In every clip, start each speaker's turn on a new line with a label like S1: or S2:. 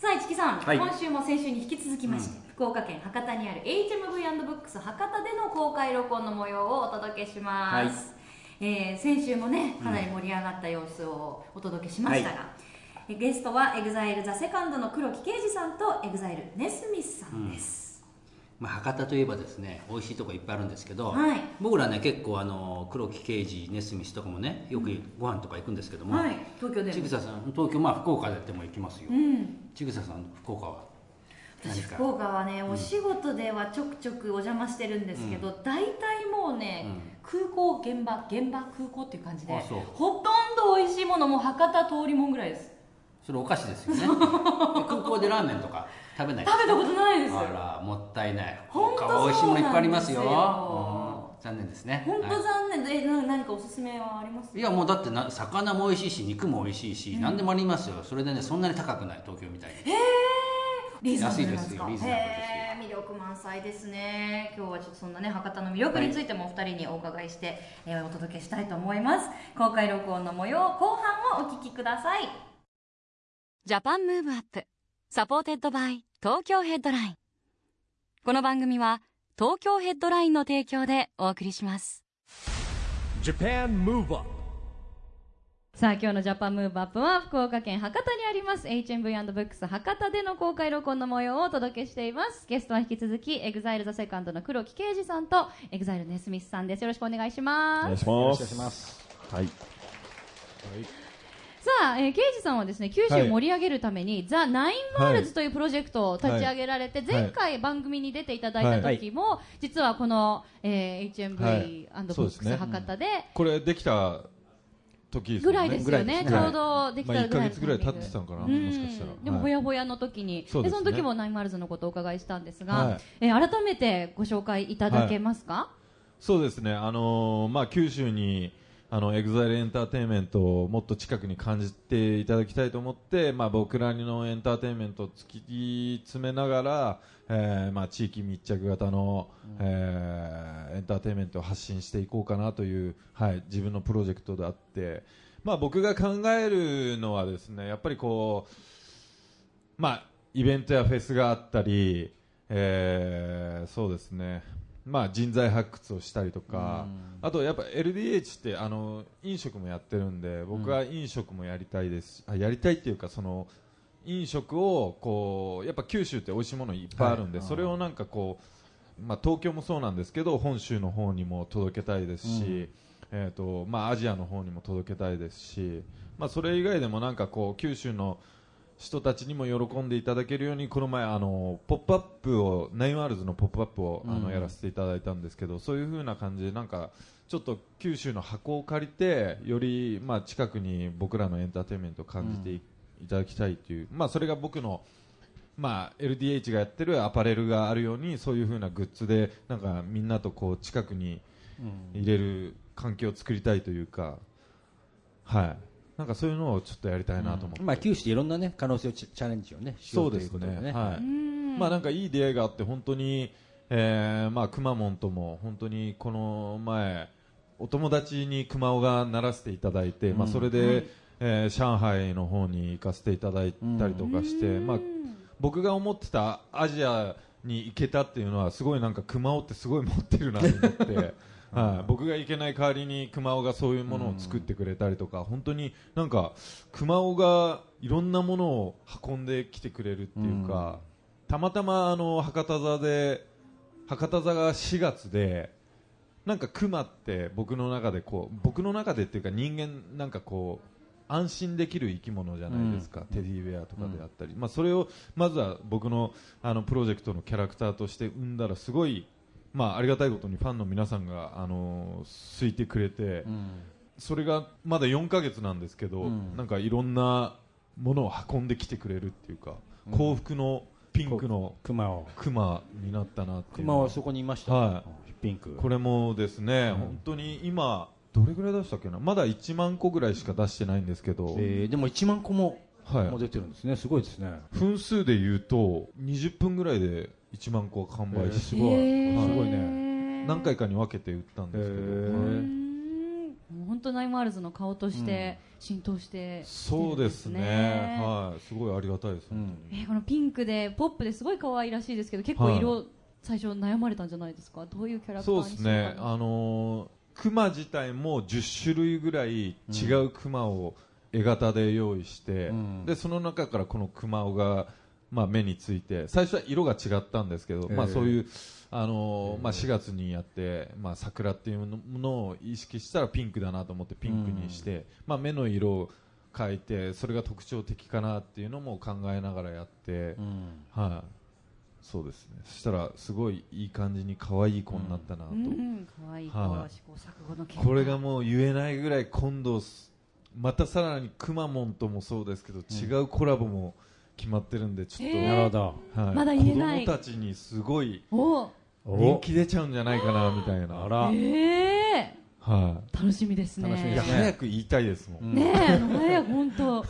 S1: さあ、市木さん、
S2: はい。
S1: 今週も先週に引き続きまして、福岡県博多にある HMV& ブックス博多での公開録音の模様をお届けします。えー先週もね、かなり盛り上がった様子をお届けしましたが、えゲストは EXILE THE SECOND の黒木啓司さんと EXILE ネスミスさんです。
S2: まあ、博多といえばですね美味しいとこいっぱいあるんですけど、
S1: はい。
S2: 僕らね結構あの黒木刑事ネスミスとかもねよくご飯とか行くんですけども、
S1: はい、東京でも。
S2: ちぐささん東京まあ福岡でっても行きますよ、
S1: うん。
S2: ちぐささん福岡は？
S1: 私福岡はね、お仕事ではちょくちょくお邪魔してるんですけど、大体もうね、空港現場現場空港っていう感じでほとんど美味しいものも博多通りもんぐらいです。
S2: それお菓子ですよね。で 空港でラーメンとか食べない
S1: 食べたことないです。
S2: あらもったいない。
S1: ほんと
S2: 他は美味しいものいっぱいありますよ残念ですね。
S1: 本当
S2: は
S1: 残念。で、えな何かおすすめはあります？
S2: いいやもうだってな魚も美味しいし肉も美味しいし、何でもありますよ。それでねそんなに高くない東京みたいに。
S1: へえリーズナブルです
S2: よリーズナブルですよ。
S1: へえ魅力満載ですね。今日はちょっとそんなね博多の魅力についてもお二人にお伺いして、えーお届けしたいと思います。公開録音の模様後半をお聞きください。
S3: Japan Move Up supported by Tokyo Headline。この番組は東京ヘッドラインの提供でお送りします。
S4: Japan Move Up
S1: さあ今日の Japan Move Up は福岡県博多にあります HMV& ブックス博多での公開録音の模様をお届けしています。ゲストは引き続き EXILE THE SECOND の黒木啓司さんと EXILE ネスミスさんです。よろしくお願いします。
S5: 願いします。
S2: ます
S5: はい。
S1: さあ、えー、啓司さんはですね九州を盛り上げるために、 THE NINE WORLDS というプロジェクトを立ち上げられて、
S5: い。
S1: 前回番組に出ていただいた時も、実はこの、えー、
S5: はい。
S1: HMV& ブックス
S5: そうですね。
S1: 博多で
S5: これできた時です
S1: ぐ。らいですよね、ちょうどできた
S5: まあ
S1: ぐらい
S5: 一ヶ月ぐらい経ってたのかな
S1: うん
S5: もしかしたら。
S1: でも
S5: はい。
S1: ほやほやの時に、
S5: そうで
S1: その時も NINE WORLDS のことをお伺いしたんですが、
S5: はい。
S1: えー改めてご紹介いただけますか、
S5: そうですね。あのーまあ九州にあのエグザイルエンターテインメントをもっと近くに感じていただきたいと思って、まあ僕らのエンターテインメントを突き詰めながら、えーまあ地域密着型の、えーエンターテインメントを発信していこうかなというはい自分のプロジェクトであって、まあ僕が考えるのはですね、やっぱりこう。まあ、イベントやフェスがあったり、えーそうですね、まあ、人材発掘をしたりとか、あとやっぱ LDH ってあの飲食もやってるんで僕は飲食もやりたいです、あやりたいっていうかその飲食をこうやっぱ九州って美味しいものいっぱいあるんで、それをなんかこう、まあ、東京もそうなんですけど本州の方にも届けたいですし、えーとまあ、アジアの方にも届けたいですし、まあ、それ以外でもなんかこう九州の人たちにも喜んでいただけるようにこの前あのポップアップを NINE WORLDS のポップアップをあの、やらせていただいたんですけどそういう風な感じでなんかちょっと九州の箱を借りてよりまあ近くに僕らのエンターテインメントを感じてい,、ただきたいというまあそれが僕のまあ LDH がやってるアパレルがあるようにそういう風なグッズでなんかみんなとこう近くに入れる環境を作りたいというかはいなんかそういうのをちょっとやりたいなと思って、
S2: まあ九州でいろんなね可能性をチチャレンジをねしよとい
S5: そううです
S2: ことでね
S5: ね。はい。まあなんかいい出会いがあって本当に、えーまあくまモンとも本当にこの前お友達に熊尾がならせていただいて、まあそれで、えー上海の方に行かせていただいたりとかして、まあ僕が思ってたアジアに行けたっていうのはすごいなんか熊尾ってすごい持ってるなと思って。はい、僕が行けない代わりに熊尾がそういうものを作ってくれたりとか、本当になんか熊尾がいろんなものを運んできてくれるっていうか、たまたまあの博多座で博多座が4月でなんか熊って僕の中でこう僕の中でっていうか人間なんかこう安心できる生き物じゃないですか、テディベアとかであったり、まあ、それをまずは僕のあのプロジェクトのキャラクターとして生んだらすごい、まあ、ありがたいことにファンの皆さんがあの好いてくれて、それがまだ4ヶ月なんですけど、なんかいろんなものを運んできてくれるっていうか、幸福のピピンクの
S6: 熊を。
S5: クマになったなっていう。
S6: 熊はそこにいました、
S5: は
S6: ピンク。
S5: これもですね、本当に今どれぐらい出したっけな？まだ1万個ぐらいしか出してないんですけど、
S6: えーでも1万個も
S5: はい。
S6: もう出てるんですね。すごいですね。
S5: 分数で言うと20分ぐらいで1万個は完売して、
S6: えーすごい。
S1: へー。
S6: すごいね。
S5: 何回かに分けて売ったんですけど、
S6: へー。
S1: うーん。もう本当 NINE WORLDS の顔として浸透して
S5: そうですね。はい。すごいありがたいです、
S6: うん。
S1: えーこのピンクでポップですごい可愛らしいですけど結構色、最初悩まれたんじゃないですか？どういうキャラクター
S5: そう
S1: に
S5: ですね、あのー、クマ自体も10種類ぐらい違うクマを絵型で用意して、
S6: うん。
S5: でその中からこのクマが、まあ、目について。最初は色が違ったんですけど、
S6: えー
S5: まあ、そういう、あのーまあ、4月にやって、まあ、桜っていうものを意識したらピンクだなと思ってピンクにして、まあ、目の色を変えてそれが特徴的かなっていうのも考えながらやって。
S6: うん。
S5: はい、そうですね。そしたらすごいいい感じに可愛い子になったなと。
S1: うんうん。可愛い子は
S5: はい。
S1: 試行錯誤の結果
S5: これがもう言えないぐらい今度すまたさらにくまモンともそうですけど、違うコラボも決まってるんでちょっと、
S1: へー
S6: なるほど
S5: はい、
S1: まだ言えない。
S5: 子供たちにすごい
S1: お。
S5: 人気出ちゃうんじゃないかなみたいな。
S6: あら、
S1: え
S5: は
S1: ー、楽しみですね。
S5: い。いや
S6: 楽しみですね。
S5: 早く言いたいですもん。
S6: うん
S1: ねえ早く本当。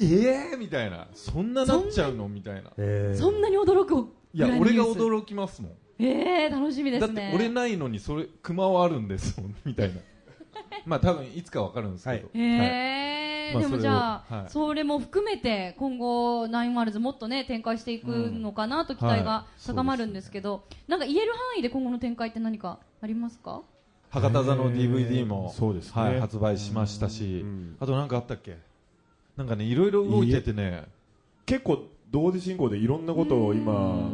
S5: え えー、みたいな。そんななっちゃうの？みたいな。
S6: えー。
S1: そんなに驚く
S5: いや
S1: ぐらいのニュース。
S5: 俺が驚きますもん。
S1: ええ楽しみで
S5: だっ
S1: すね
S5: て俺ないのにそれ熊はあるんですもん。みたいな。まあ多分いつかわかるんですけど、
S6: はい。
S1: へえ、でも
S5: まあそれを
S1: じゃあ、
S5: はい。
S1: それも含めて今後 NINE WORLDS もっとね展開していくのかなと期待が
S5: はい。
S1: 高まるんですけど、なんか言える範囲で今後の展開って何かありますか？
S5: 博多座の DVD も、
S7: そうですね。
S5: はい、発売しましたし、
S7: うん。
S5: あとなんかあったっけ？なんかねいろいろ動いててね
S7: 結構同時進行でいろんなことを今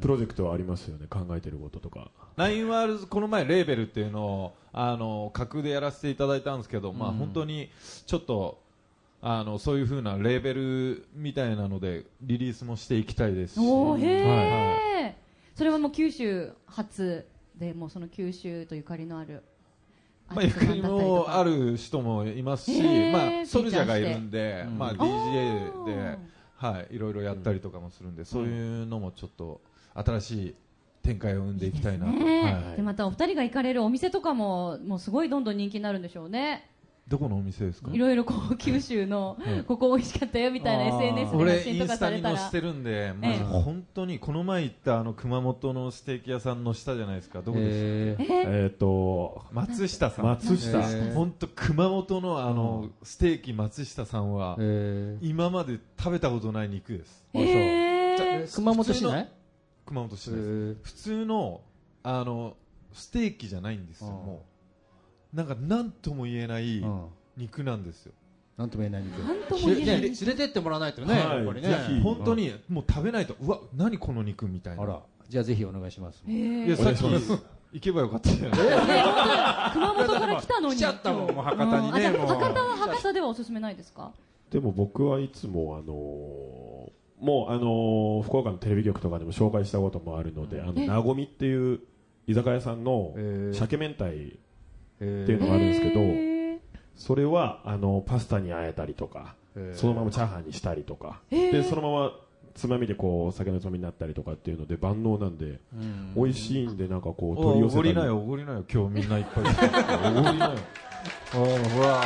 S7: プロジェクトはありますよね考えてることとか。
S5: NINE WORLDS この前レーベルっていうのをあの架空でやらせていただいたんですけど、まあ本当にちょっとあのそういう風なレーベルみたいなのでリリースもしていきたいです。し
S1: おーへえ、
S5: はい
S1: それはもう九州初でもうその九州とゆかりのある
S5: まあ、ゆかりもある人もいますし、まあ、ソルジャーがいるんで、
S6: うん。
S5: まあ、DJ で、はい、いろいろやったりとかもするんで、そういうのもちょっと新しい展開を生んでいきたいなと。
S1: ね。
S5: はい。
S1: でまたお二人が行かれるお店とかももうすごいどんどん人気になるんでしょうね
S5: どこのお店ですか？
S1: いろいろこう九州の
S5: はい。
S1: ここ美味しかったよみたいな SNS で
S5: 俺
S1: 発信とか
S5: インスタ
S1: されたら
S5: に載せてるんで、まず
S1: ええ
S5: 本当にこの前行ったあの熊本のステーキ屋さんの下じゃないですか？どこです
S6: えー。
S1: え
S7: えっ、と
S5: 松下さん。
S7: 松下、
S6: えー。
S5: 本当熊本のあのステーキ松下さんは
S6: え
S5: 今まで食べたことない肉です。
S1: へえ
S6: ー。熊本市内？
S5: 熊本市
S6: え
S5: です。
S6: ー。
S5: 普通のあのステーキじゃないんですよ、
S6: うん
S5: もうなんか何とも言えない
S6: うん。
S5: 肉なんですよ、
S6: なんとも言えない肉。
S1: なんとも言えない。
S6: ね連れてってもらわないとね、
S7: はい。
S6: やっぱりね。
S5: 本当にもう食べないと。うわ何この肉みたいな。
S6: あらじゃあぜひお願いします。
S5: いやさっき行けばよかったじゃ
S1: 熊本から来たのに。
S6: 来ちゃったもんもう博多にね
S1: 博多は博多ではおすすめないですか？
S7: でも僕はいつもあのーもうあのー福岡のテレビ局とかでも紹介したこともあるので、あの
S1: え
S7: なごみっていう居酒屋さんの
S6: えー。
S7: 鮭明太って
S6: え
S7: いうのがあるんですけど、それはあのパスタにあえたりとか、
S6: えー。
S7: そのままチャーハンにしたりとか、でそのままつまみでこう酒のつまみになったりとかっていうので万能なんで、
S6: うん。
S7: 美味しいんでなんかこう
S5: お
S7: 取り寄せたり。
S5: ごりなよおごりなよ今日みんないっぱい。おごりなよ。
S6: おーほら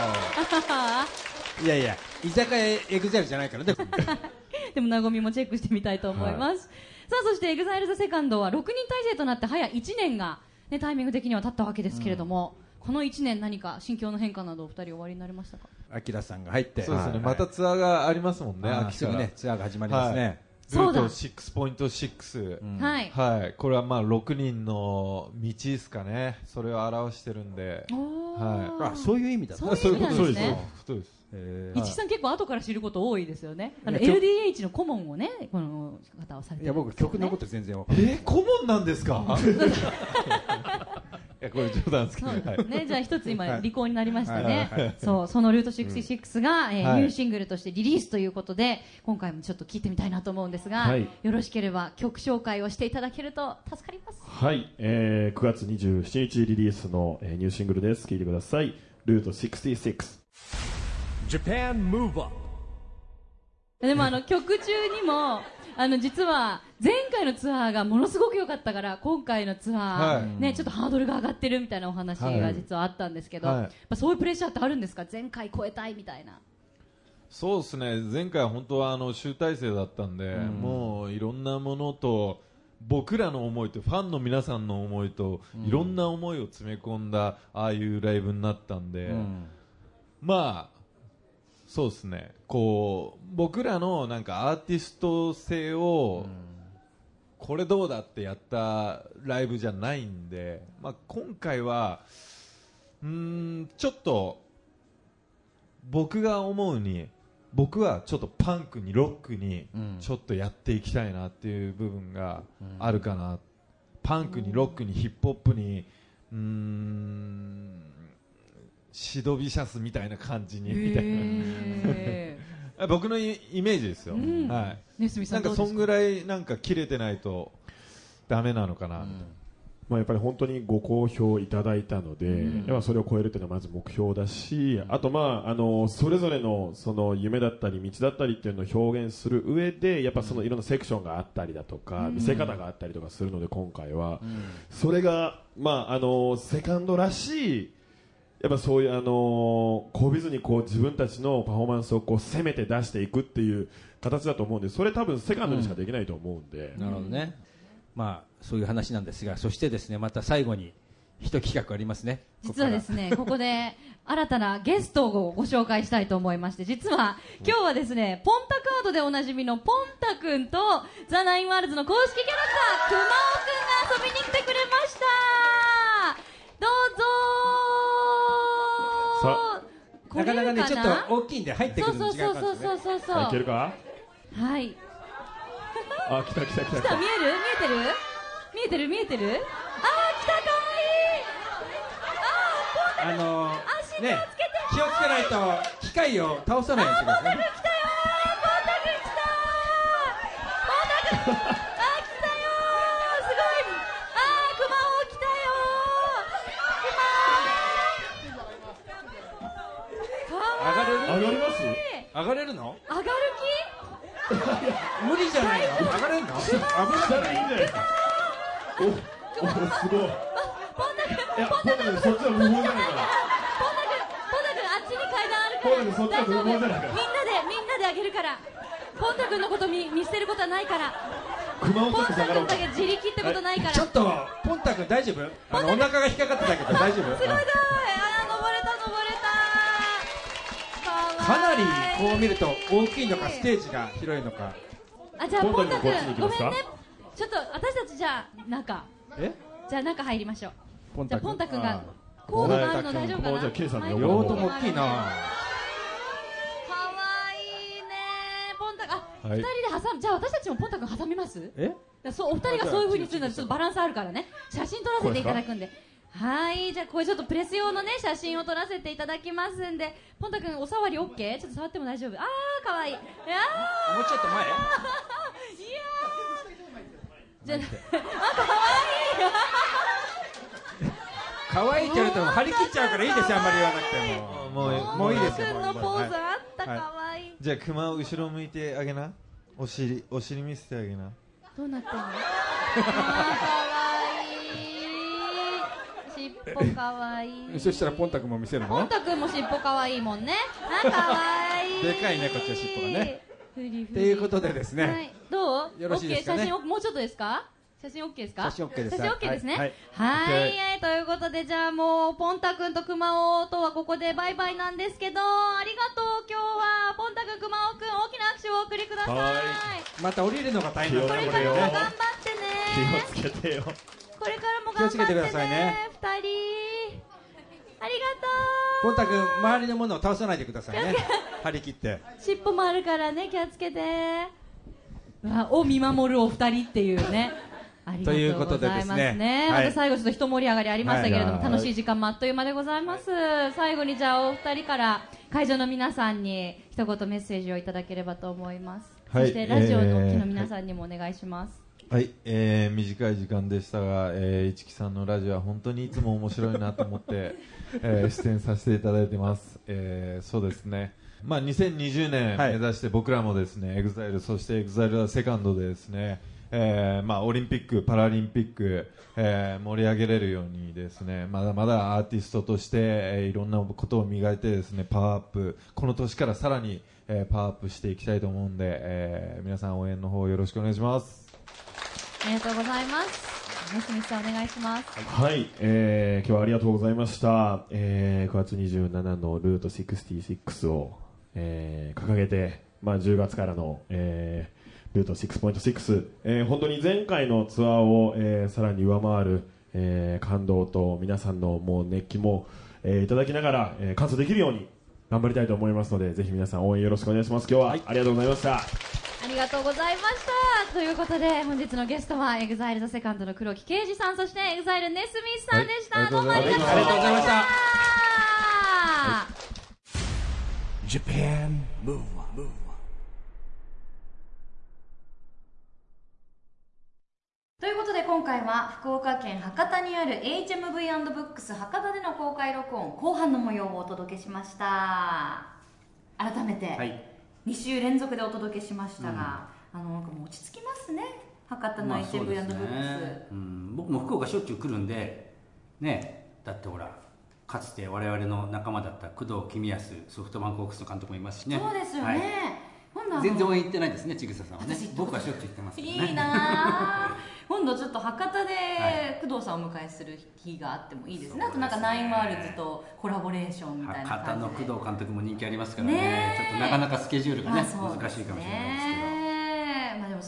S6: いやいや居酒屋 EXILE じゃないからね。
S1: でも、なごみもチェックしてみたいと思います。さあ、そして EXILE THE SECOND は6人体制となって早1年が、ね、タイミング的には経ったわけですけれども、この1年何か心境の変化などお二人おありになりましたか？
S6: アキラさんが入って。
S5: そうですね、
S7: はい。
S5: またツアーがありますもんね秋
S6: すぐねツアーが始まりますね、
S5: ROUTE
S1: そうだ
S5: 6.6、
S6: うん。
S1: はい。
S5: はい、これはまあ6人の道ですかね、それを表してるんで、は
S6: あそういう意味だ
S1: そういう意味なんですね。
S5: そうです。
S6: え
S1: 一木さん結構後から知ること多いですよね。あの LDH の顧問をね、この方はされて
S6: 僕曲のこと全然わか
S5: え
S6: んない。
S5: ー、顧問なんですか？い や、これ冗談ですけど、
S1: ね、じゃあ一つ今、
S6: はい。
S1: 履行になりました
S6: はい。
S1: ね。
S6: はい。
S1: そう、そのルート66が、えー
S5: はい。
S1: ニューシングルとしてリリースということで、今回もちょっと聞いてみたいなと思うんですが、
S7: はい。
S1: よろしければ曲紹介をしていただけると助かります。
S7: はい、えー9月27日リリースの、えーニューシングルです。聴いてください。ルート66
S4: Japan Move Up
S1: でもあの曲中にも、あの実は前回のツアーがものすごく良かったから今回のツアー、
S5: はい。
S1: ねちょっとハードルが上がってるみたいなお話が実はあったんですけど、
S5: はい。
S1: そういうプレッシャーってあるんですか？前回超えたいみたいな。
S5: そうですね。前回本当はあの集大成だったんで、もういろんなものと僕らの思いとファンの皆さんの思いと、いろんな思いを詰め込んだああいうライブになったんで、まあそうですね。こう僕らのなんかアーティスト性を、これどうだってやったライブじゃないんで、まあ、今回はうーんちょっと僕が思うに僕はちょっとパンクにロックにちょっとやっていきたいなっていう部分があるかな、パンクにロックにヒップホップにうーんシドビシャスみたいな感じにみたい
S1: へ
S5: な。僕のイイメージですよ、
S1: うん。
S5: はい。
S1: ねすみさ
S5: なんんか？そんぐらいなんか切れてないとダメなのかな、
S7: まあ、やっぱり本当にご好評いただいたので、やっぱそれを超えるというのはまず目標だし、あと、まあ、あのそれぞれのその夢だったり道だったりっていうのを表現する上でやっぱそのいろんなセクションがあったりだとか、見せ方があったりとかするので今回は、それが、まあ、あのセカンドらしいやっぱそういうあのこびずにこう自分たちのパフォーマンスをこう攻めて出していくっていう形だと思うんでそれ多分セカンドにしかできないと思うんで、
S6: なるほどね、まあそういう話なんですがそしてですねまた最後に一企画ありますね。
S1: 実はですねここで新たなゲストをご紹介したいと思いまして実は今日はですねポンタカードでおなじみのポンタ君とTHE NINE WORLDS の公式キャラクターくまおくんが遊びに来てくれました。どうぞ
S6: なかなかねちょっ
S1: な？
S6: と大きいんで入ってく
S1: そうそう
S6: るの時間
S1: そうそうそう。そう
S7: いけるか
S1: はい。
S7: あ来た来た来た来た。
S1: 見える？見えてる？見えてる？見えてる？あー来たかわいい。
S6: あの
S1: 足
S6: ね気をつけないと機械を倒さないようにしてくださいね
S1: 来たよーポンタ君来たーポンタ君あー来たよーすごいあークマオ来たよークマ
S6: 上がれる
S7: 上がります
S6: 上がれるの？
S1: 上がる
S6: 無理じゃないの？上がれるの？危
S7: したらいいんじゃないですかおおすごい。いやポンタ君そっちは無謀じゃないから。
S1: 気ポンタ君ポンタ君あっちに階段ある
S7: ポンタ君そっちは
S1: から。大丈夫。みんなで
S7: 無謀じゃないから
S1: みんなであげるから。ポンタ君のこと見見捨てることはないから。
S7: 熊をちょっと
S1: ポンタ
S7: 下がろうか。
S1: 君だけ自力ってことないから。
S6: ちょっとポンタ君大丈夫？あのお腹が引っかかってたけど大丈夫？
S1: すごい。だーあ
S6: かなりこう見ると大きいのか
S1: か
S6: ステージが広いのか。
S1: あじゃあポンタ君ごめんね。ちょっと私たちじゃあ中。
S6: え？
S1: じゃあ中入りましょう。
S6: ポン
S1: じゃあポンタ君が
S6: あ
S1: コードがあるの大丈夫かな？
S7: じゃあ K さんの
S6: 両方。とも大きいな。
S1: かわいいねポンタあ、
S5: はい。
S1: 二人で挟む。じゃあ私たちもポンタ君挟みます？
S6: え？
S1: だそうお二人がそういう風にするのはちょっとバランスあるからね。写真撮らせていただくんではいじゃあこれちょっとプレス用のね写真を撮らせていただきますんでポンタ君お触り OK? ちょっと触っても大丈夫？あーかわい。い
S6: もうちょっと前？
S1: いやー。じゃああかわ
S6: 可愛いって言われても張り切っちゃうからいいですよあんまり言わなくても。
S5: もう
S1: いい
S6: もういいですよ
S1: ポンタ君のポーズあった
S6: はい。
S1: かわい。い
S5: じゃあ熊を後ろ向いてあげな。お尻お尻見せてあげな。
S1: どうなってんの？あーかわい尾かわいい。
S6: そしたらポンタ君も見せる
S1: ポン
S6: の
S1: タ君も尻尾かわいいもんね。あかわい。い
S6: でかいねこっちの尻尾がね。
S1: ふりふり
S6: っていうことでですね、
S1: はい、どう？
S6: よろしいですかね？
S1: 写真おもうちょっとですか？写真 OK ですか？
S6: 写真 OK です。
S1: 写真 OK ですね。
S6: は
S1: はい。い、
S6: はい
S1: はい。ということでじゃあもうポンタ君とクマオとはここでバイバイなんですけどありがとう今日は。ポンタ君クマオ君大きな拍手をお送りください。
S7: は
S6: また降りるのが大変
S1: これからも頑張ってね。
S7: 気をつけてよ
S1: これからも頑張ってね
S6: 気をつけてくださいね。
S1: 二人。あり
S6: ポンタ
S1: がとう
S6: 君周りのものを倒さないでくださいね。張り切って。
S1: 尻尾もあるからね気をつけて。を見守るお二人っていうね。ありがとうございます
S6: ね。
S1: ね。
S6: はい。
S1: また最後ちょっと一盛り上がりありましたけれども、
S7: はい
S1: 楽しい時間もあっという間でございます。最後にじゃあお二人から会場の皆さんに一言メッセージをいただければと思います、
S5: はい。
S1: そしてラジオのの皆さんにもお願いします、
S5: はい、えー短い時間でしたが、えー、市木さんのラジオは本当にいつも面白いなと思って、えー出演させていただいてます、えーそうですね、まあ、2020年
S6: はい。
S5: 目指して僕らもですね、 EXILE そして EXILE THE SECOND でですね、えーまあ、オリンピック、パラリンピック、えー盛り上げれるようにですねまだまだアーティストとして、えーいろんなことを磨いてですねパワーアップこの年からさらに、えーパワーアップしていきたいと思うんで、えー皆さん応援の方よろしくお願いします。
S8: ありがとうございますネスミスさんお願いします
S7: はい、えー、今日はありがとうございました。えー、9月27の ROUTE 66を、えー、掲げて、まあ、10月からの、えー、ルート6.6、えー、本当に前回のツアーを、えー、さらに上回る、えー、感動と皆さんのもう熱気も、えー、いただきながら、えー、完走できるように頑張りたいと思いますので、ぜひ皆さん応援よろしくお願いします。今日はありがとうございました。
S8: ありがとうございましたということで本日のゲストは EXILE THE SECOND の黒木啓司さんそして EXILE ネスミスさんでした、
S5: はい
S8: どうもありがとうございました。
S6: ありがとうございました。
S4: Japan Move Up
S1: ということで今回は福岡県博多にある HMV&BOOKS 博多での公開録音後半の模様をお届けしました。改めて
S2: はい。
S1: 2週連続でお届けしましたが、あのなんかもう落ち着きますね。博多の
S2: まあそうです
S1: HMV&BOOKS、
S2: ねうん、僕も福岡しょっちゅう来るんでねだってほらかつて我々の仲間だった工藤公康ソフトバンクホークスの監督もいますしね。
S1: そうですよね、
S2: はい。全然応援行ってないですね千草さんはね。
S1: 私
S2: 僕はしょっちゅう行ってますけどね。
S1: いいなあ今度ちょっと博多
S2: は
S1: で工藤さんをお迎えする日があってもいいですね、あとなんか NINE WORLDS とコラボレーションみたいな
S2: 博多の工藤監督も人気ありますからね。
S1: ね。え
S2: ちょっとなかなかスケジュールがね、難しいかもしれないです
S1: ねまあでも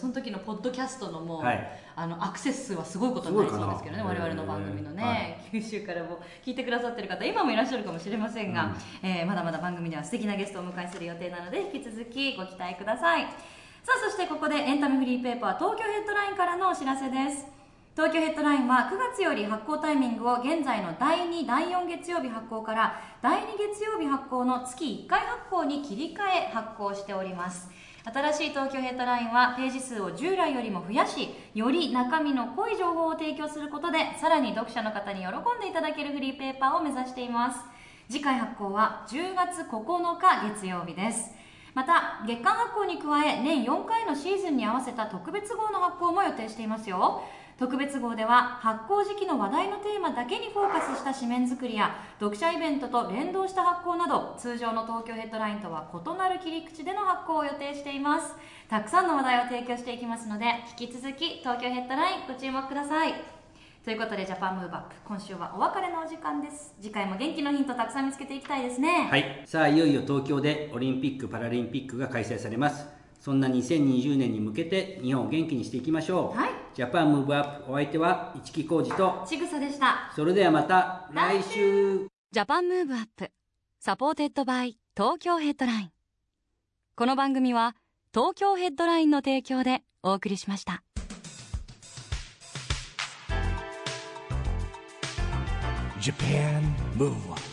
S1: その時のポッドキャストのもう、
S2: はい。
S1: あのアクセス数はすごいことになりそうですけどね我々の番組のね、
S2: はい。
S1: 九州からも聞いてくださってる方今もいらっしゃるかもしれませんが、えーまだまだ番組では素敵なゲストをお迎えする予定なので引き続きご期待ください。さあそしてここでエンタメフリーペーパー東京ヘッドラインからのお知らせです。東京ヘッドラインは9月より発行タイミングを現在の第2、第4月曜日発行から第2月曜日発行の月1回発行に切り替え発行しております新しい東京ヘッドラインはページ数を従来よりも増やしより中身の濃い情報を提供することでさらに読者の方に喜んでいただけるフリーペーパーを目指しています。次回発行は10月9日月曜日です。また月間発行に加え年4回のシーズンに合わせた特別号の発行も予定していますよ。特別号では発行時期の話題のテーマだけにフォーカスした紙面作りや読者イベントと連動した発行など通常の東京ヘッドラインとは異なる切り口での発行を予定しています。たくさんの話題を提供していきますので引き続き東京ヘッドラインご注目ください。ということで Japan Move Up 今週はお別れのお時間です。次回も元気のヒントたくさん見つけていきたいですね。
S2: はい、さあいよいよ東京でオリンピック・パラリンピックが開催されます。そんな2020年に向けて日本を元気にしていきましょう、
S1: はい。
S2: Japan Move Up お相手は一木広治と
S1: ちぐさでした。
S2: それではまた来週。
S3: Japan Move Up supported by 東京ヘッドライン。この番組は東京ヘッドラインの提供でお送りしました。
S4: Japan Move Up